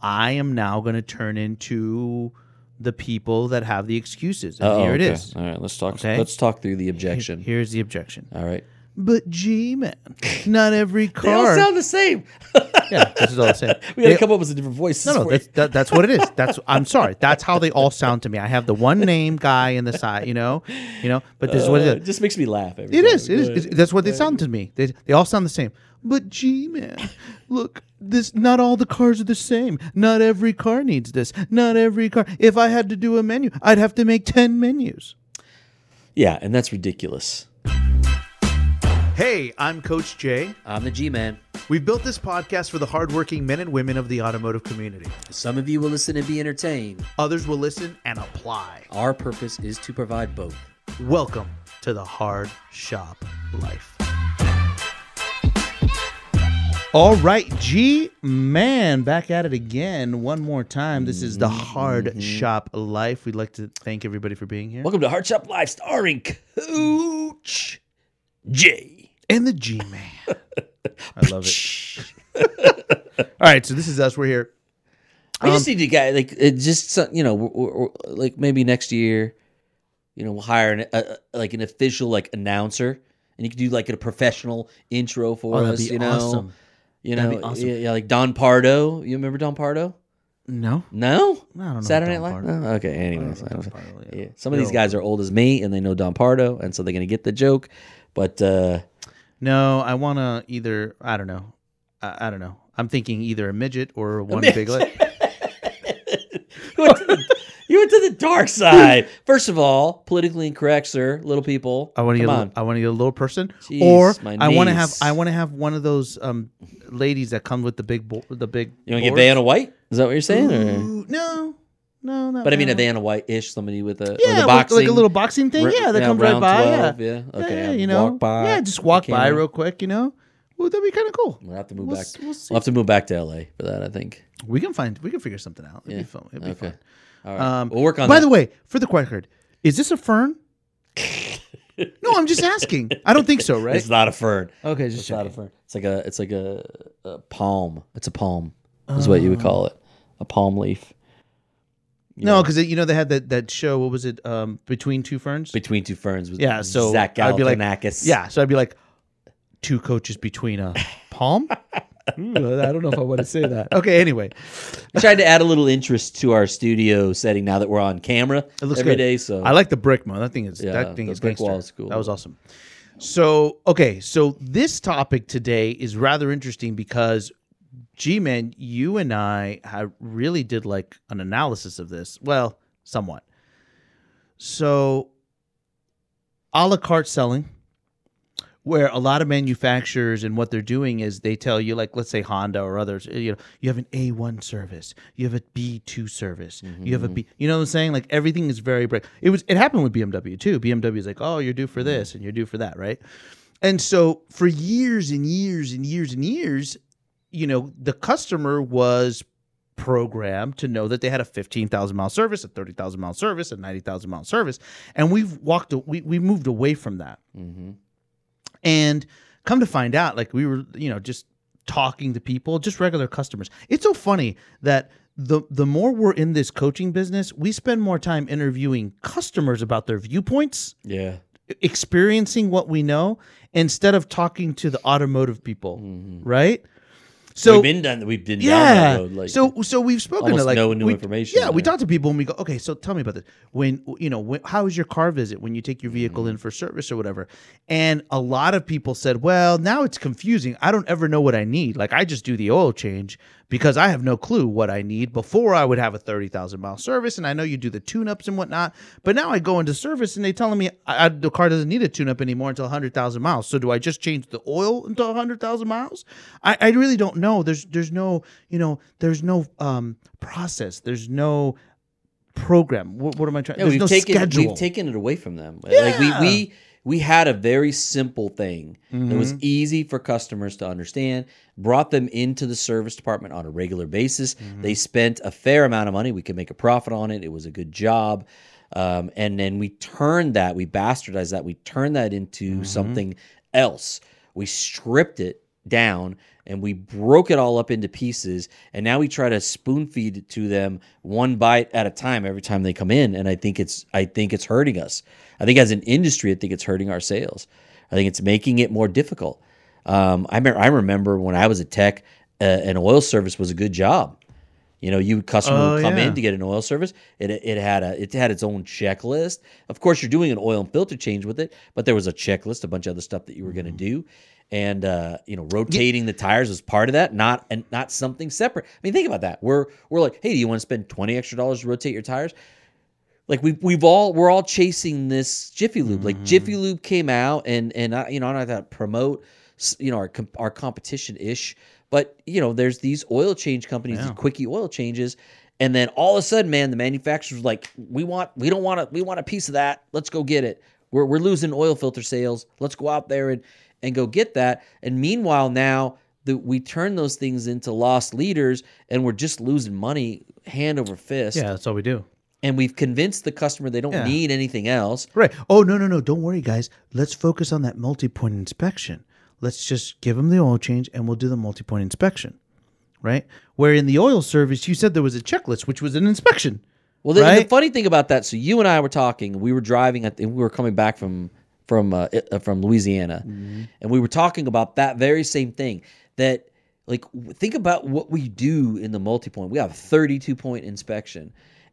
I am now going to turn into the people that have the excuses. And Oh, here it okay. is. All right, let's talk. Okay. Let's talk through the objection. Here's the objection. All right. But G man, not every car. They all sound the same. yeah, this is all I'm saying. we got to They- come up with a different voice. No, no, that's, that, that's what it is. That's I'm sorry. That's how they all sound to me. I have the one name guy in the side, you know, you know. But this is what Uh, it it is. just makes me laugh. Every It is. It is. It's- that's what they sound to me. They they all sound the same. But G Man, look, this not all the cars are the same. Not every car needs this. Not every car. If I had to do a menu, I'd have to make ten menus. Yeah, and that's ridiculous. Hey, I'm Coach Jay. I'm the G man. We've built this podcast for the hardworking men and women of the automotive community. Some of you will listen and be entertained. Others will listen and apply. Our purpose is to provide both. Welcome to the Hard Shop Life. All right, G man, back at it again one more time. This is the Hard Shop Life. We'd like to thank everybody for being here. Welcome to Hard Shop Live, starring Coach J. And the G man. I love it. All right, so this is us. We're here. I Um, just need to get like it just you know we're, we're- like maybe next year, you know we'll hire an, like an official like announcer, and you can do like a professional intro for Oh, us. you know, awesome. You know, awesome. yeah, yeah, like Don Pardo. You remember Don Pardo? No, No, I don't know. Saturday Night Live. No? Okay, anyways, know I don't- Don Pardo, yeah. Some of these guys are old as me, and they know Don Pardo, and so they're gonna get the joke. But uh, No, I want to either. I don't know. I, I don't know. I'm thinking either a midget or one big leg. you, went to the, you went to the dark side. First of all, politically incorrect, sir. Little people. I want to get. A, I want to get a little person, Jeez, or I want to have. I want to have one of those um ladies that come with the big, bo- the big. You want to get. Vanna White? Is that what you're saying? Ooh, no, no, not But I mean, a Vanna. White-ish, somebody with a Yeah, boxing, like a little boxing thing. Yeah, that yeah, comes right by. 12, yeah, yeah. Okay, yeah, you know, walk by yeah, just walk by camera. real quick. You know, well, that'd be kind of cool. We'll have to move We'll back. s- we'll. We'll have to move back to LA for that. I think. We can find. We can figure something out. It'd Yeah. be fun. It'd be Okay. fun. All right. Um, we'll work on. By that. the way, for the record, is this a fern? no, I'm just asking. I don't think so, right? it's not a fern. okay, just It's not a fern. It's like a. It's like a, a palm. It's a palm. Is what you would call it. A palm leaf. No, because you know they had that that show. What was it? Um, between two ferns. Between two ferns. With Yeah, so Zach I'd be like- Galifianakis. yeah, so I'd be like, two coaches between a palm. Ooh, I don't know if I want to say that. Okay, anyway, I tried to add a little interest to our studio setting now that we're on camera it looks every good. day. So I like the brick mo. That thing is Yeah, that thing is brick gangster. wall is cool. That was awesome. So okay, so this topic today is rather interesting because, gee man, you and I have really did like an analysis of this. Well, somewhat. So, a la carte selling, where a lot of manufacturers and what they're doing is they tell you, like, let's say Honda or others, eh, you know, you have an A1 service, you have a B2 service, you have a mm-hmm. B, you know what I'm saying? Like everything is very break. It was, it happened with BMW too. BMW is like, oh, you're due for mm-hmm. this and you're due for that, right? And so for years and years and years and years, you know, the customer was programmed to know that they had a 15,000 mile service, a 30,000 mile service, a 90,000 mile service. And we've walked, we, we moved away from that. Mhm. And come to find out, like we were, you know, just talking to people, just regular customers. It's so funny that the the more we're in this coaching business, we spend more time interviewing customers about their viewpoints, yeah. experiencing what we know, instead of talking to the automotive people, Mhm. right? So we've been done. We've been yeah. that road. Like, so so we've spoken to like no new we- information Yeah, we there. talk to people and we go, okay, so tell me about this. When you know, when, how is your car visit when you take your vehicle Mm-hmm. in for service or whatever? And a lot of people said, well, now it's confusing. I don't ever know what I need. Like I just do the oil change because I have no clue what I need. Before I would have a thirty thousand mile service, and I know you do the tune ups and whatnot. But now I go into service and they telling me I, I, the car doesn't need a tune up anymore until hundred thousand miles. So do I just change the oil until hundred thousand miles? I, I really don't know. There's there's no you know there's no um process. There's no program. What, what am I trying? yeah, there's we've no taken schedule. we've taken it away from them. Like we Yeah. we we had a very simple thing that was easy for customers to understand. Brought them into the service department on a regular basis. Mm-hmm. They spent a fair amount of money. We could make a profit on it. It was a good job. Um, and then we turned that, we bastardized that, we turned that into Mm-hmm. something else. We stripped it down and we broke it all up into pieces and now we try to spoon feed it to them one bite at a time every time they come in and i think it's i think it's hurting us i think as an industry i think it's hurting our sales i think it's making it more difficult um, I, me- I remember when i was a tech uh, an oil service was a good job you know, you customer Oh, would come yeah. in to get an oil service. It it had a it had its own checklist. Of course, you're doing an oil and filter change with it, but there was a checklist, a bunch of other stuff that you were going to Mm-hmm. do, and uh, you know, rotating the tires was part of that, not and not something separate. I mean, think about that. We're we're like, hey, do you want to spend twenty extra dollars to rotate your tires? Like we we've all we're all chasing this Jiffy Lube. Mm-hmm. Like Jiffy Lube came out, and and I, you know, I to promote you know our our competition ish, but you know, there's these oil change companies, Yeah. these quickie oil changes, and then all of a sudden, man, the manufacturers like, we want we don't want to we want a piece of that. Let's go get it. We're we're losing oil filter sales. Let's go out there and and go get that. And meanwhile, now the, we turn those things into lost leaders, and we're just losing money hand over fist. Yeah, that's all we do. And we've convinced the customer they don't Yeah. need anything else. Right. Oh no no no! Don't worry, guys. Let's focus on that multi-point inspection. Let's just give them the oil change, and we'll do the multi-point inspection. Right. Where in the oil service, you said there was a checklist, which was an inspection. Well, the, the funny thing about that, so you and I were talking. We were driving. At, we were coming back from from uh, uh, from Louisiana, and we were talking about that very same thing. That like think about what we do in the multi-point. We have a 32 point inspection,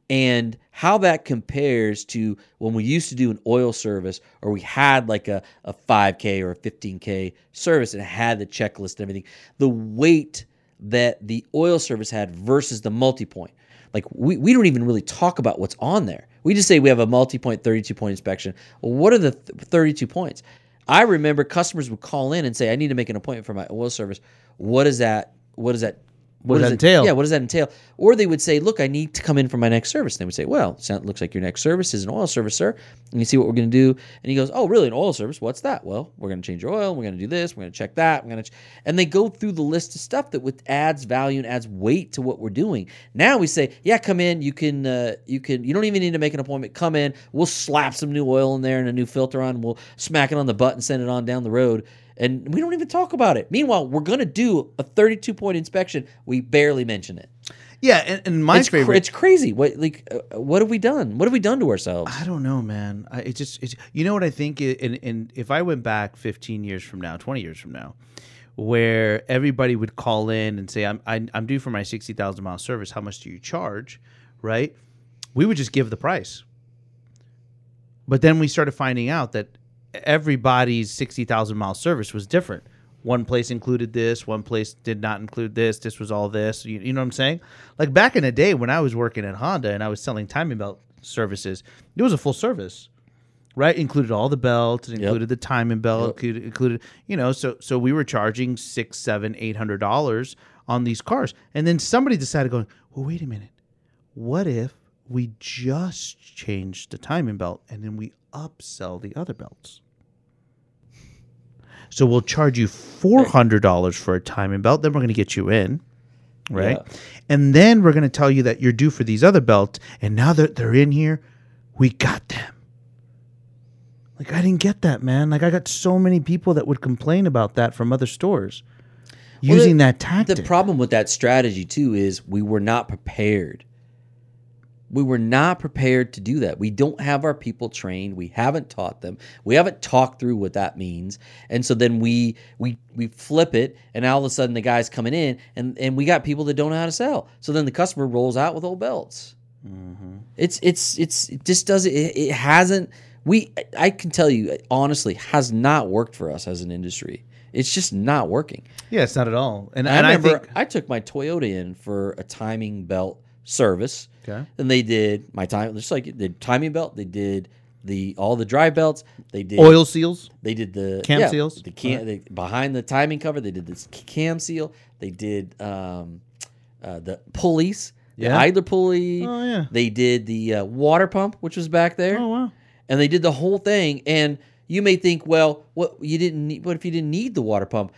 and how that compares to when we used to do an oil service, or we had like a a 5K or a 15K service, and had the checklist and everything. The weight that the oil service had versus the multi-point like we, we don't even really talk about what's on there. We just say we have a multi-point 32 point inspection. Well what are the th- 32 points? I remember customers would call in and say i need to make an appointment for my oil service. What is that what does that What does that it- entail? yeah what does that entail? Or they would say look i need to come in for my next service. And they would say well sound, looks like your next service is an oil service sir and you see what we're going to do? And he goes oh really an oil service? What's that? Well we're going to change your oil we're going to do this we're going to check that we're going to ch-. and they go through the list of stuff that with adds value and adds weight to what we're doing. Now we say yeah come in you can uh, you can you don't even need to make an appointment come in we'll slap some new oil in there and a new filter on we'll smack it on the butt and send it on down the road and we don't even talk about it meanwhile we're going to do a 32 point inspection we barely mention it Yeah, and, and my it's, favorite. it's crazy what like uh, what have we done what have we done to ourselves I don't know, man. I, it just, it's, you know what I think? And, and if I went back 15 years from now, 20 years from now, where everybody would call in and say, I'm, I, I'm due for my 60,000 mile service. How much do you charge? Right? We would just give the price. But then we started finding out that everybody's 60,000 mile service was different. One place included this, one place did not include this. This was all this. You, you know what I'm saying? Like back in the day when I was working at Honda and I was selling timing belt services, it was a full service, right? Included all the belts, included the timing belt, Yep. included, included, you know, so so we were charging six, seven, eight hundred dollars on these cars, and then somebody decided, going, well, wait a minute, what if we just change the timing belt and then we upsell the other belts? So we'll charge you four hundred dollars for a timing belt. Then we're going to get you in, right? Yeah. And then we're going to tell you that you're due for these other belts. And now that they're in here, we got them. Like I didn't get that, man. Like I got so many people that would complain about that from other stores Well, using the- that tactic. The problem with that strategy too is we were not prepared. We were not prepared to do that. We don't have our people trained. We haven't taught them. We haven't talked through what that means. And so then we we we flip it, and now all of a sudden the guy's coming in, and and we got people that don't know how to sell. So then the customer rolls out with old belts. Mm-hmm. It's it's it's it just doesn't it, it hasn't we I can tell you honestly has not worked for us as an industry. It's just not working. yeah, it's not at all. And, And I I, remember I, think took my Toyota in for a timing belt service. Okay. And they did my time just like the timing belt. They did the all the drive belts. They did oil seals. They did the Cam yeah, seals? The cam they, behind the timing cover. They did this cam seal. They did um, uh, the pulleys. Yeah. The idler pulley. Oh yeah. They did the uh, water pump, which was back there Oh wow. and they did the whole thing. And you may think, well, what you didn't need? What if you didn't need the water pump?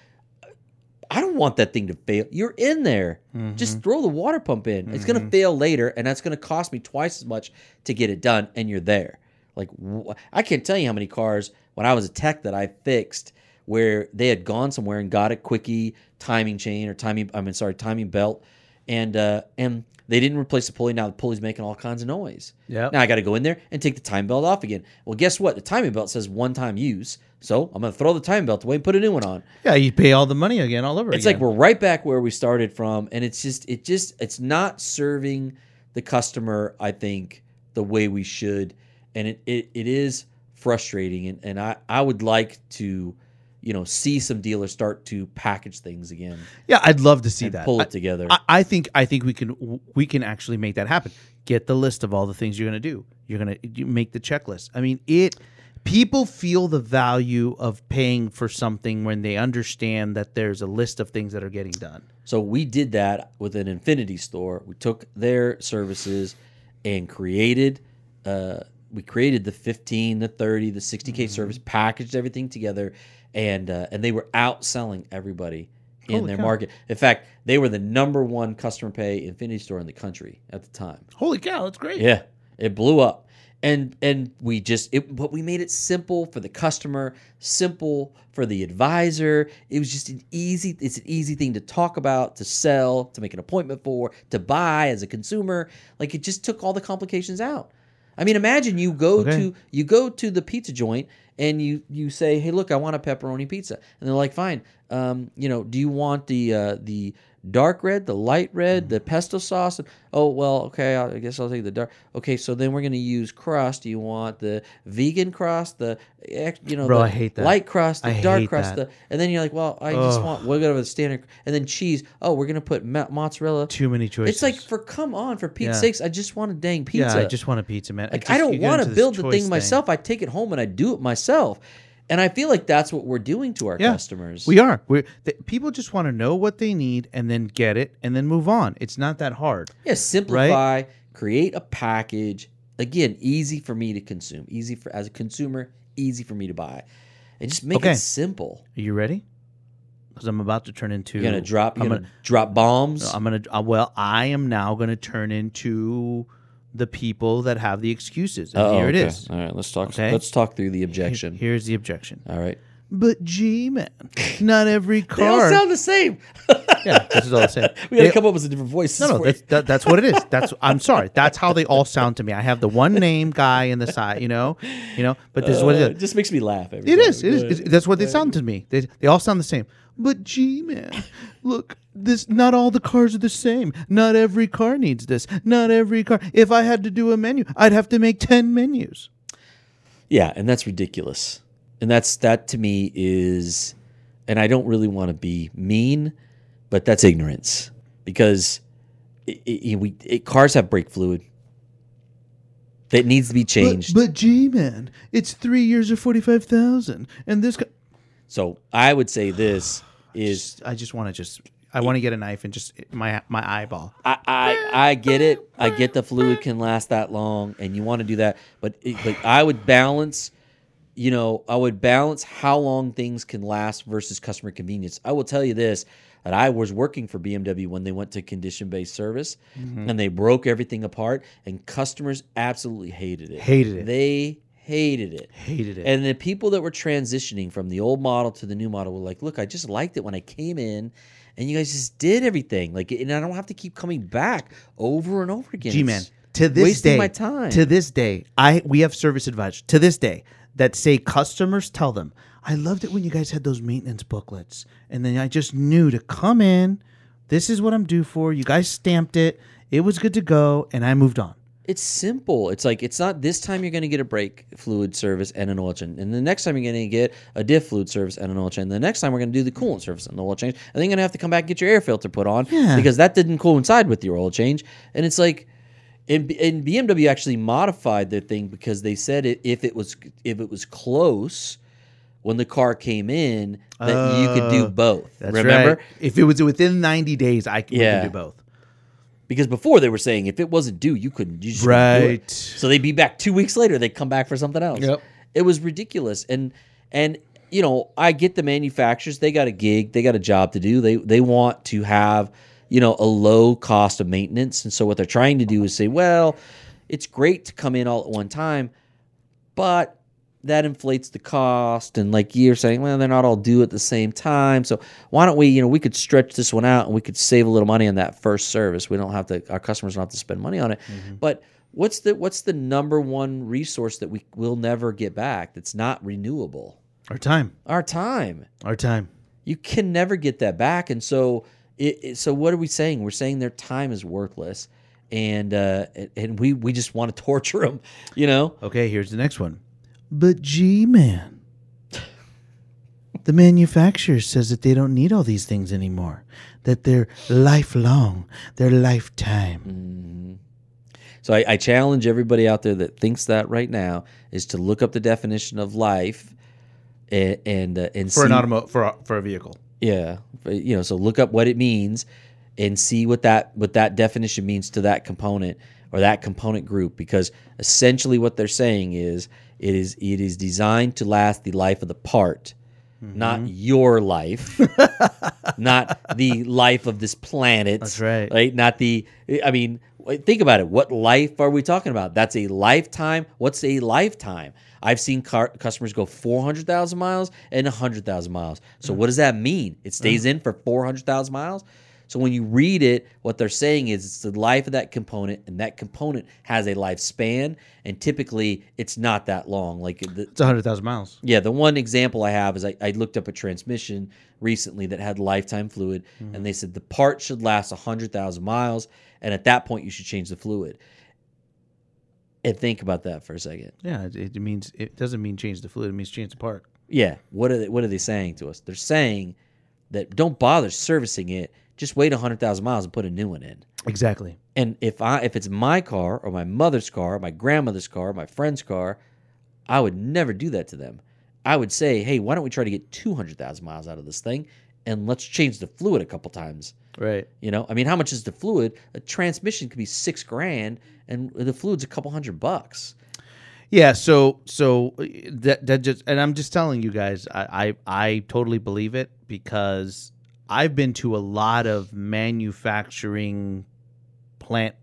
I don't want that thing to fail. You're in there. Mm-hmm. Just throw the water pump in. It's going to fail later, and that's going to cost me twice as much to get it done. And you're there. Like wh- I can't tell you how many cars when I was a tech that I fixed where they had gone somewhere and got a quickie timing chain or timing I mean sorry timing belt, and uh, and they didn't replace the pulley. Now the pulley's making all kinds of noise. Yeah. Now I got to go in there and take the time belt off again. Well, guess what? The timing belt says one time use, so I'm gonna throw the timing belt away and put a new one on. Yeah, you pay all the money again all over It's again. like we're right back where we started from, and it's just it just it's not serving the customer. I think the way we should, and it it, it is frustrating, and, and I I would like to, you know, see some dealers start to package things again yeah, I'd love to see that. pull I- it together. I, I think I think we can we can actually make that happen. Get the list of all the things you're going to do. You're going to you make the checklist. I mean, it people feel the value of paying for something when they understand that there's a list of things that are getting done. So we did that with an Infiniti store. We took their services and created uh, we created the 15, the 30, the 60k Mm-hmm. service, packaged everything together, and uh, and they were outselling everybody in Holy their cow. market. In fact, they were the number one customer pay Infiniti store in the country at the time. Holy cow, that's great. Yeah, it blew up, and and we just it, but we made it simple for the customer, simple for the advisor. It was just an easy. It's an easy thing to talk about, to sell, to make an appointment for, to buy as a consumer. Like it just took all the complications out. I mean, imagine you go Okay. to you go to the pizza joint and you you say, "Hey, look, I want a pepperoni pizza," and they're like, "Fine, um, you know, do you want the uh, the dark red, the light red, the pesto sauce?" Oh, well, okay, I guess I'll take the dark. Okay, so then we're gonna use crust. Do you want the vegan crust, the you know, Bro, the I hate that. light crust, the I dark hate crust, that. the and then you're like, "Well, I just Ugh. want we're gonna have a standard," and then cheese. Oh, we're gonna put ma- mozzarella. Too many choices. It's like for come on, for Pete's Yeah. sakes, I just want a dang pizza. Yeah, I just want a pizza, man. Like I don't want to build the thing myself. I take it home and I do it myself. And I feel like that's what we're doing to our Yeah. customers. We are. We th- people just want to know what they need and then get it and then move on. It's not that hard. yeah, simplify, create a package. Again, easy for me to consume, easy for as a consumer, easy for me to buy, and just make Okay. it simple. Are you ready? Because I'm about to turn into. You're gonna drop, you're I'm gonna, gonna, drop bombs. I'm gonna. Uh, well, I am now gonna turn into the people that have the excuses. And Uh-oh, here it okay. is. All right, let's talk. Okay. Let's talk through the objection. Here's the objection. All right. But G man, not every car. They all sound the same. yeah, this is all the same. we gotta They- come up with a different voice. No, no, that's that, that's what it is. That's I'm sorry. That's how they all sound to me. I have the one name guy in the side, you know, you know. But this is what Uh, it it is. just makes me laugh. Every It time. is. It is. That's what they sound to me. They they all sound the same. But G Man, look, this not all the cars are the same. Not every car needs this. Not every car. If I had to do a menu, I'd have to make ten menus. Yeah, and that's ridiculous. And that's that to me is and I don't really want to be mean, but that's ignorance because it, it, we it, cars have brake fluid that needs to be changed. But, but gee, man, it's three years or forty five thousand, and this. Ca- so I would say this is I just want to just. I want to get a knife and just my my eyeball. I, I I get it. I get the fluid can last that long, and you want to do that. But it, but I would balance, you know, I would balance how long things can last versus customer convenience. I will tell you this: that I was working for BMW when they went to condition based service, mm-hmm. and they broke everything apart, and customers absolutely hated it. Hated it. They hated it. Hated it. And the people that were transitioning from the old model to the new model were like, "Look, I just liked it when I came in, and you guys just did everything. Like, and I don't have to keep coming back over and over again." G man, to this wasting day, my time. to this day, I we have service advisors to this day that say customers tell them, "I loved it when you guys had those maintenance booklets, and then I just knew to come in. This is what I'm due for. You guys stamped it. It was good to go, and I moved on." It's simple. It's like it's not this time you're going to get a brake fluid service and an oil change, and the next time you're going to get a diff fluid service and an oil change. And the next time we're going to do the coolant service and the oil change, and then you're going to have to come back and get your air filter put on Yeah. because that didn't coincide with your oil change. And it's like, and, and BMW actually modified their thing because they said it, if it was if it was close when the car came in that you could do Oh, both. Remember? right. If it was within 90 days, I Yeah. can do both. Because before they were saying if it wasn't due, you couldn't. You just couldn't do it. Right. So they'd be back two weeks later. They'd come back for something else. Yep. It was ridiculous. And and you know, I get the manufacturers. They got a gig. They got a job to do. They they want to have you know a low cost of maintenance. And so what they're trying to do is say, well, it's great to come in all at one time, but that inflates the cost and like you're saying well they're not all due at the same time. So why don't we you know we could stretch this one out and we could save a little money on that first service. We don't have to our customers don't have to spend money on it. But what's the what's the number one resource that we will never get back that's not renewable? Our time. our time. Our time. you can never get that back. And so it, it- so what are we saying? We're saying their time is worthless and uh and- and we we just want to torture them you know? Okay, here's the next one. But G Man. The manufacturer says that they don't need all these things anymore. That they're lifelong, they're lifetime. So I, I challenge everybody out there that thinks that right now is to look up the definition of life and and, uh, and For see, an automo for a, for a vehicle. yeah, you know, so look up what it means and see what that what that definition means to that component or that component group because essentially what they're saying is it is it is designed to last the life of the part not Mm-hmm. your life. Not the life of this planet. That's right. right? Not the i mean think about it. What life are we talking about? That's a lifetime. What's a lifetime? I've seen car- customers go 400000 miles and 100000 miles. So what does that mean? It stays in for 400000 miles so when you read it what they're saying is it's the life of that component and that component has a lifespan and typically it's not that long like the, It's 100,000 miles. yeah, the one example I have is I, I looked up a transmission recently that had lifetime fluid, and mm-hmm. they said the part should last 100,000 miles, and at that point, you should change the fluid. And think about that for a second. Yeah, it, it means it doesn't mean change the fluid, it means change the part. Yeah, what are they, what are they saying to us? They're saying that don't bother servicing it, just wait 100,000 miles and put a new one in. Exactly. And if I if it's my car or my mother's car, or my grandmother's car, or my friend's car, I would never do that to them. I would say, hey, why don't we try to get 200,000 miles out of this thing and let's change the fluid a couple times. Right. You know, I mean, how much is the fluid? A transmission could be six grand and the fluid's a couple hundred bucks. Yeah, so so uh, that that just and I'm just telling you guys, I I, I totally believe it because I've been to a lot of manufacturing plant,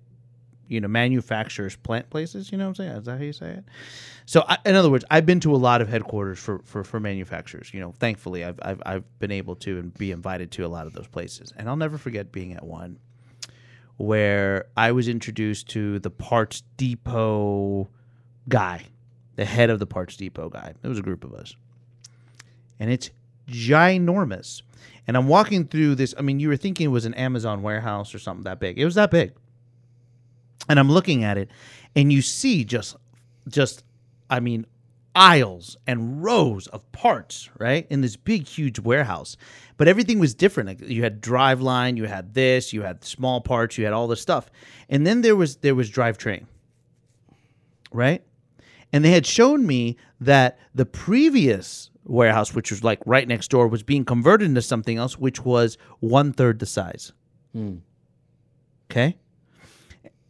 you know, manufacturers plant places. You know what I'm saying? Is that how you say it? So I, in other words, I've been to a lot of headquarters for for, for manufacturers. You know, thankfully, I've, I've I've been able to and be invited to a lot of those places, and I'll never forget being at one where I was introduced to the parts depot guy, the head of the parts depot guy. It was a group of us. And it's ginormous. And I'm walking through this. I mean, you were thinking it was an Amazon warehouse or something that big. It was that big. And I'm looking at it, and you see just, just, I mean, aisles and rows of parts, right? In this big, huge warehouse. But everything was different. Like you had driveline, you had this, you had small parts, you had all this stuff. And then there was there was drivetrain. Right? And they had shown me that the previous warehouse, which was like right next door, was being converted into something else, which was one third the size. Hmm. Okay.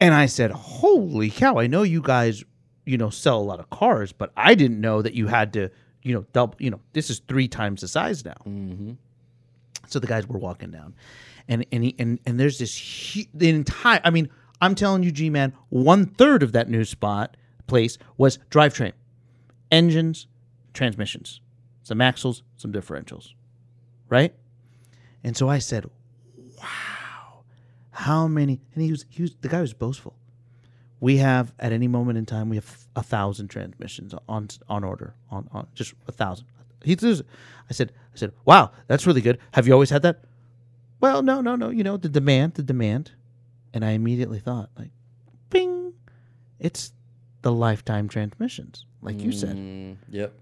And I said, Holy cow, I know you guys, you know, sell a lot of cars, but I didn't know that you had to, you know, double, you know, this is three times the size now. Mm-hmm. So the guys were walking down, and and he, and and there's this hu- the entire. I mean, I'm telling you, G man, one third of that new spot place was drivetrain, engines, transmissions, some axles, some differentials, right? And so I said, "Wow, how many?" And he was he was the guy was boastful. We have at any moment in time we have a thousand transmissions on on order on, on just a thousand. He says, I said I said, "Wow, that's really good. Have you always had that?" Well, no, no, no. You know the demand, the demand, and I immediately thought like, "Bing!" It's the lifetime transmissions, like you said. Mm, yep.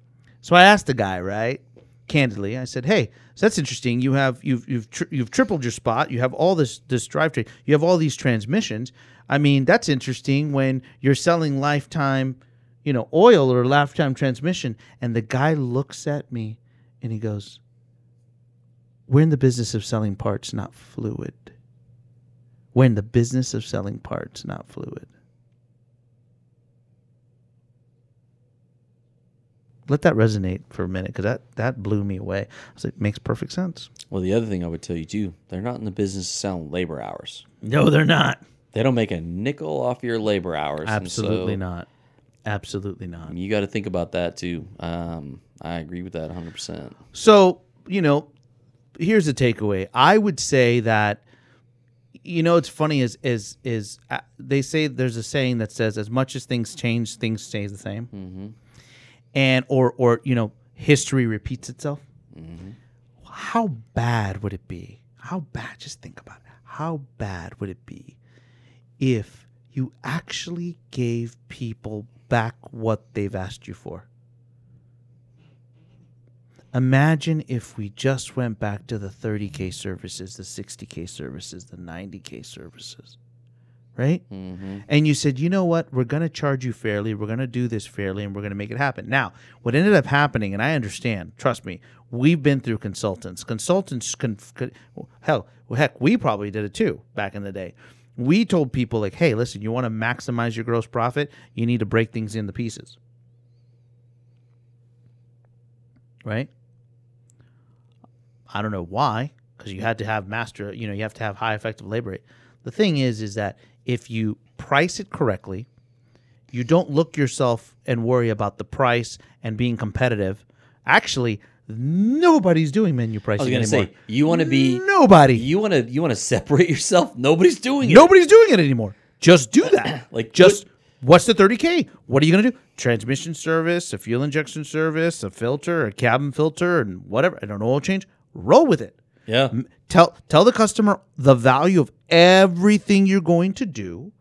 So I asked the guy, right, candidly. I said, "Hey, so that's interesting. You have you've you've tri- you've tripled your spot. You have all this this drivetrain. You have all these transmissions. I mean, that's interesting when you're selling lifetime, you know, oil or lifetime transmission." And the guy looks at me and he goes, "We're in the business of selling parts, not fluid. We're in the business of selling parts, not fluid." Let that resonate for a minute because that, that blew me away. I was like, makes perfect sense. Well, the other thing I would tell you too, they're not in the business of selling labor hours. No, they're not. They don't make a nickel off your labor hours. Absolutely so not. Absolutely not. You got to think about that too. Um, I agree with that 100. percent So, you know, here's the takeaway. I would say that you know it's funny is is is uh, they say there's a saying that says as much as things change, things stay the same. Mm-hmm. And or or you know, history repeats itself. Mm-hmm. How bad would it be? How bad just think about it. How bad would it be if you actually gave people back what they've asked you for? Imagine if we just went back to the 30K services, the 60K services, the 90K services, right? Mm-hmm. And you said, you know what? We're going to charge you fairly. We're going to do this fairly and we're going to make it happen. Now, what ended up happening, and I understand, trust me, we've been through consultants. Consultants hell, heck, we probably did it too back in the day. We told people, like, hey, listen, you want to maximize your gross profit, you need to break things into pieces. Right? I don't know why, because you had to have master, you know, you have to have high effective labor rate. The thing is, is that if you price it correctly, you don't look yourself and worry about the price and being competitive. Actually, nobody's doing menu pricing I was gonna anymore. say you want to be Nobody. you want to you want to separate yourself. Nobody's doing it. Nobody's doing it anymore. Just do that. Like, just what's the 30k? What are you going to do? Transmission service, a fuel injection service, a filter, a cabin filter, and whatever. I don't know oil change. Roll with it. Yeah. Tell tell the customer the value of everything you're going to do,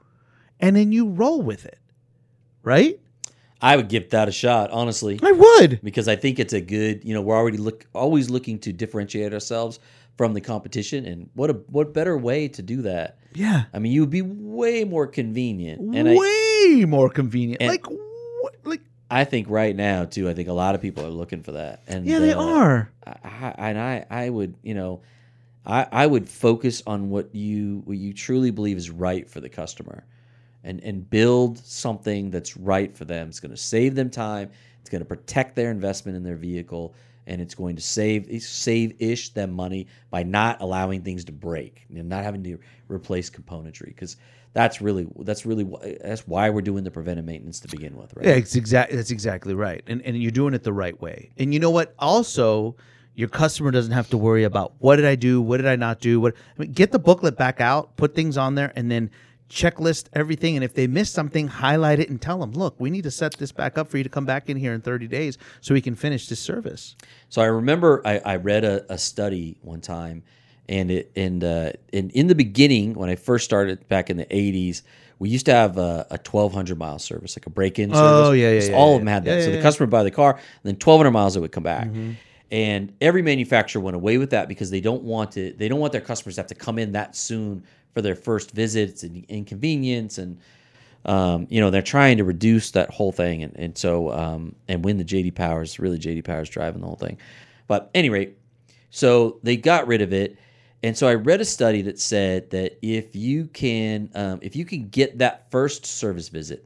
and then you roll with it. Right? I would give that a shot, honestly, I would. because I think it's a good. You know, we're already look always looking to differentiate ourselves from the competition, and what a what better way to do that? Yeah. I mean, you would be way more convenient, and I, Way more convenient. and- like what? Like I think right now too. I think a lot of people are looking for that, and yeah, they uh, are. I, I, and I, I would, you know, I, I would focus on what you what you truly believe is right for the customer, and and build something that's right for them. It's going to save them time. It's going to protect their investment in their vehicle, and it's going to save save ish them money by not allowing things to break and not having to replace componentry because that's really that's really that's why we're doing the preventive maintenance to begin with, right? Yeah, it's exactly that's exactly right, and and you're doing it the right way. And you know what? Also, your customer doesn't have to worry about what did I do, what did I not do. What I mean, get the booklet back out, put things on there, and then checklist everything. And if they miss something, highlight it and tell them, look, we need to set this back up for you to come back in here in 30 days so we can finish this service. So I remember I, I read a, a study one time, and it and uh, in in the beginning when I first started back in the '80s, we used to have a, a 1,200 mile service, like a break-in service. Oh, yeah, yeah, yeah, all of them had that. Yeah, so the. Mm-hmm. customer would buy the car, and then 1,200 miles it would come back. And every manufacturer went away with that because they don't want to. They don't want their customers to have to come in that soon for their first visits and inconvenience and um, you know they're trying to reduce that whole thing and, and so um, and when the jd powers really jd powers driving the whole thing but at any rate so they got rid of it and so i read a study that said that if you can um, if you can get that first service visit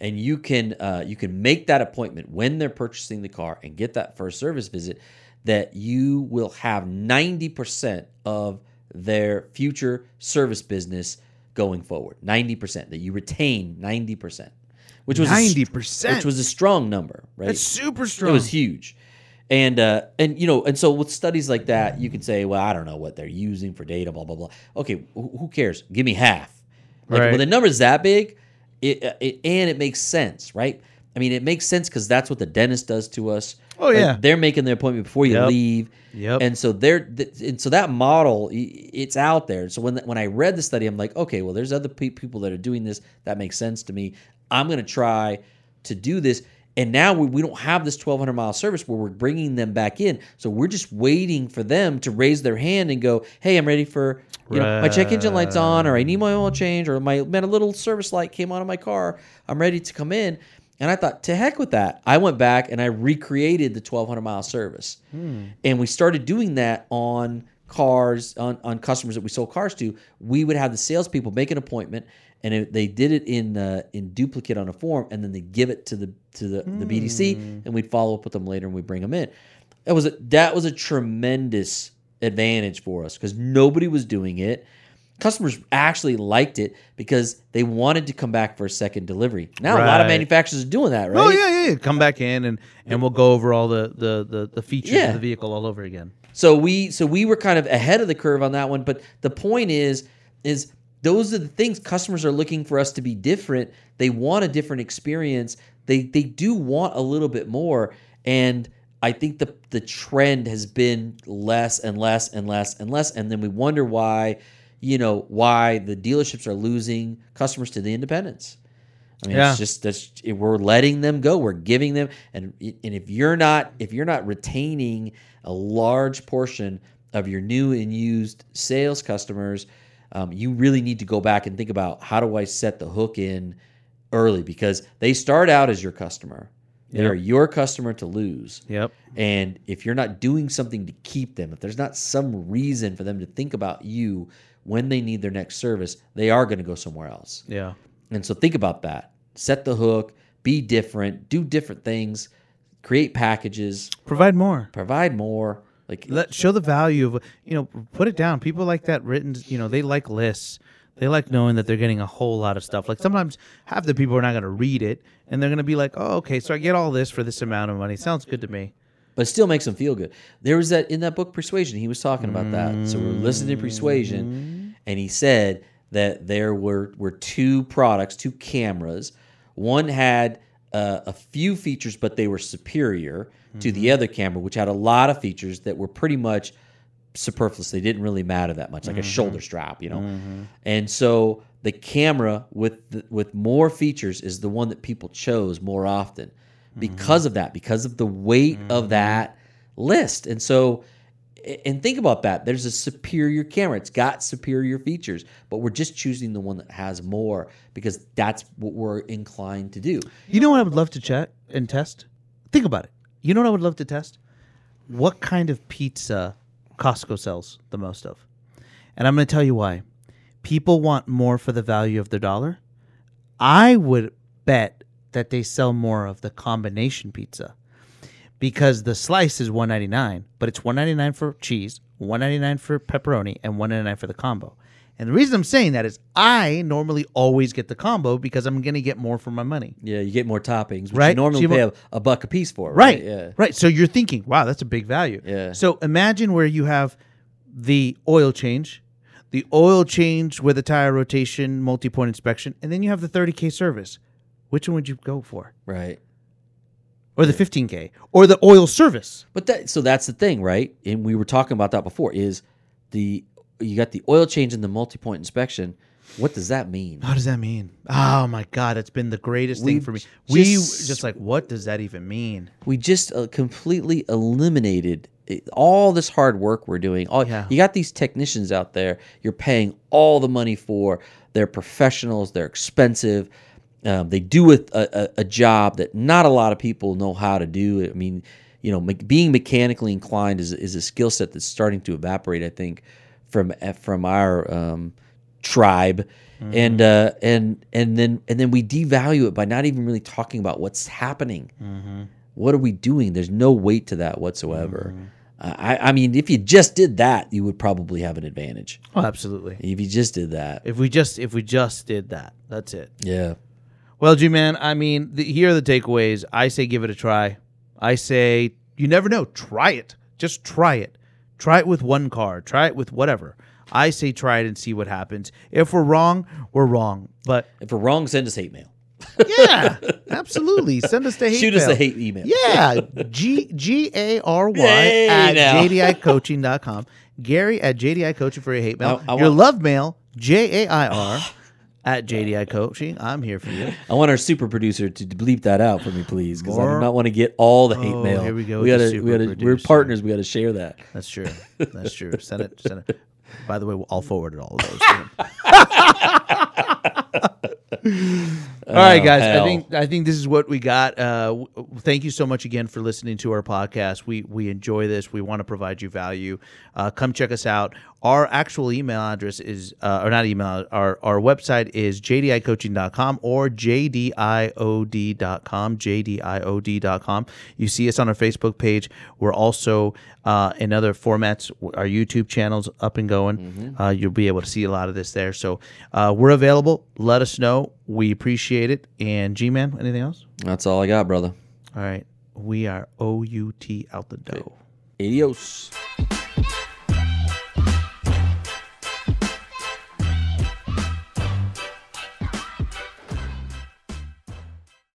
and you can uh, you can make that appointment when they're purchasing the car and get that first service visit that you will have 90% of their future service business going forward 90% that you retain 90% which was 90%? which was a strong number right That's super strong. it was huge and uh and you know and so with studies like that you could say well i don't know what they're using for data blah blah blah. Okay who cares? Give me half. Like Right. when the number's that big it, uh, it and it makes sense right? I mean it makes sense because that's what the dentist does to us. Oh, Like, yeah. they're making the appointment before you Yep. leave. Yep. and so they're th- and so that model it's out there. So when when i read the study i'm like okay well there's other pe- people that are doing this. That makes sense to me. I'm going to try to do this and now we, we don't have this 1200 mile service where we're bringing them back in so we're just waiting for them to raise their hand and go hey i'm ready for you know my check engine light's on or i need my oil change or my man a little service light came on in my car i'm ready to come in and I thought, to heck with that. I went back and I recreated the 1200 mile service. Hmm. And we started doing that on cars, on, on customers that we sold cars to. We would have the salespeople make an appointment and they did it in uh, in duplicate on a form and then they give it to the to the, the BDC and we'd follow up with them later and we'd bring them in. That was a, that was a tremendous advantage for us because nobody was doing it. Customers actually liked it because they wanted to come back for a second delivery. Now a lot of manufacturers are doing that, right? Oh yeah, yeah, yeah. Come back in and and we'll go over all the the the, the features Yeah. of the vehicle all over again. So we so we were kind of ahead of the curve on that one, but the point is is those are the things customers are looking for us to be different. They want a different experience. They they do want a little bit more and I think the the trend has been less and less and less and less and then we wonder why you know why the dealerships are losing customers to the independents. I mean, Yeah. it's just that's we're letting them go. We're giving them, and and if you're not if you're not retaining a large portion of your new and used sales customers, um, you really need to go back and think about how do I set the hook in early because they start out as your customer. They Yep. are your customer to lose. Yep. And if you're not doing something to keep them, if there's not some reason for them to think about you when they need their next service, they are going to go somewhere else. Yeah. And so think about that. Set the hook, be different, do different things, create packages, Provide more. provide more. Like Let show the value of you know. Put it down. People like that written. You know, they like lists. They like knowing that they're getting a whole lot of stuff. Like sometimes half the people are not going to read it, and they're going to be like, "Oh, okay, so I get all this for this amount of money. Sounds good to me." But it still makes them feel good. There was that in that book Persuasion, he was talking about that. So we're listening to Persuasion mm-hmm. and he said that there were were two products, two cameras. One had uh, a few features but they were superior to the mm-hmm. other camera which had a lot of features that were pretty much superfluous. They didn't really matter that much, like a shoulder mm-hmm. strap, you know. And so the camera with the, with more features is the one that people chose more often because mm-hmm. of that, because of the weight of mm-hmm. that list. And so and think about that. There's a superior camera. It's got superior features, but we're just choosing the one that has more because that's what we're inclined to do. You know what I would love to check and test? Think about it. You know what I would love to test? What kind of pizza Costco sells the most of? And I'm going to tell you why. People want more for the value of their dollar. I would bet that they sell more of the combination pizza because the slice is 199, but it's 199 for cheese, 199 for pepperoni, and 199 for the combo. And the reason I'm saying that is I normally always get the combo because I'm going to get more for my money. Yeah, you get more toppings, which Right. you normally So you pay have a, a buck a piece for. Right. Right. Yeah. Right. So you're thinking, wow, that's a big value. Yeah. So imagine where you have the oil change, the oil change with a tire rotation, multi point inspection, and then you have the 30K service. Which one would you go for? Right. Or the 15K? Or the oil service? But that so that's the thing, right? And we were talking about that before. Is the you got the oil change and the multi-point inspection? What does that mean? What does that mean? Oh my God, it's been the greatest thing We've for me. We just- just like, what does that even mean? We just uh, completely eliminated it- all this hard work we're doing. All Yeah. you got these technicians out there. You're paying all the money for. They're professionals. They're expensive. Um, they do a, a, a job that not a lot of people know how to do. I mean, you know, me- being mechanically inclined is, is a skill set that's starting to evaporate. I think from eh, from our um, tribe, and uh, and and then and then we devalue it by not even really talking about what's happening. What are we doing? There's no weight to that whatsoever. I, I mean, if you just did that, you would probably have an advantage. Oh, absolutely. If you just did that, If we just if we just did that, that's it. yeah. Well, G man, I mean, the, here are the takeaways. I say give it a try. I say you never know. Try it. Just try it. Try it with one car. Try it with whatever. I say try it and see what happens. If we're wrong, we're wrong. But If we're wrong, send us hate mail. yeah, absolutely. Send us the hate. Shoot us mail. a hate email. Yeah, G G A R Y Hey, at now. jdicoaching.com. Gary at JDI Coaching for your hate mail. I- I your want- love mail, J A I R at JDI Coaching. I'm here for you. I want our super producer to bleep that out for me, please, because I do not want to get all the hate Oh, mail. here we go We gotta, we gotta, we're partners. We got to share that. That's true. That's true. Send it. Send it. By the way, I'll forward it all of those. to all right, guys. I think I think this is what we got. Uh, thank you so much again for listening to our podcast. We we enjoy this. We want to provide you value. Uh, come check us out. Our actual email address is, uh, or not email, our, our website is jdicoaching.com or jdiod.com, jdiod.com. You see us on our Facebook page. We're also uh, in other formats. Our YouTube channel's up and going. Uh, you'll be able to see a lot of this there. So uh, we're available. Let us know. We appreciate it. And G Man, anything else? That's all I got, brother. All right. We are OUT out the dough. Adios.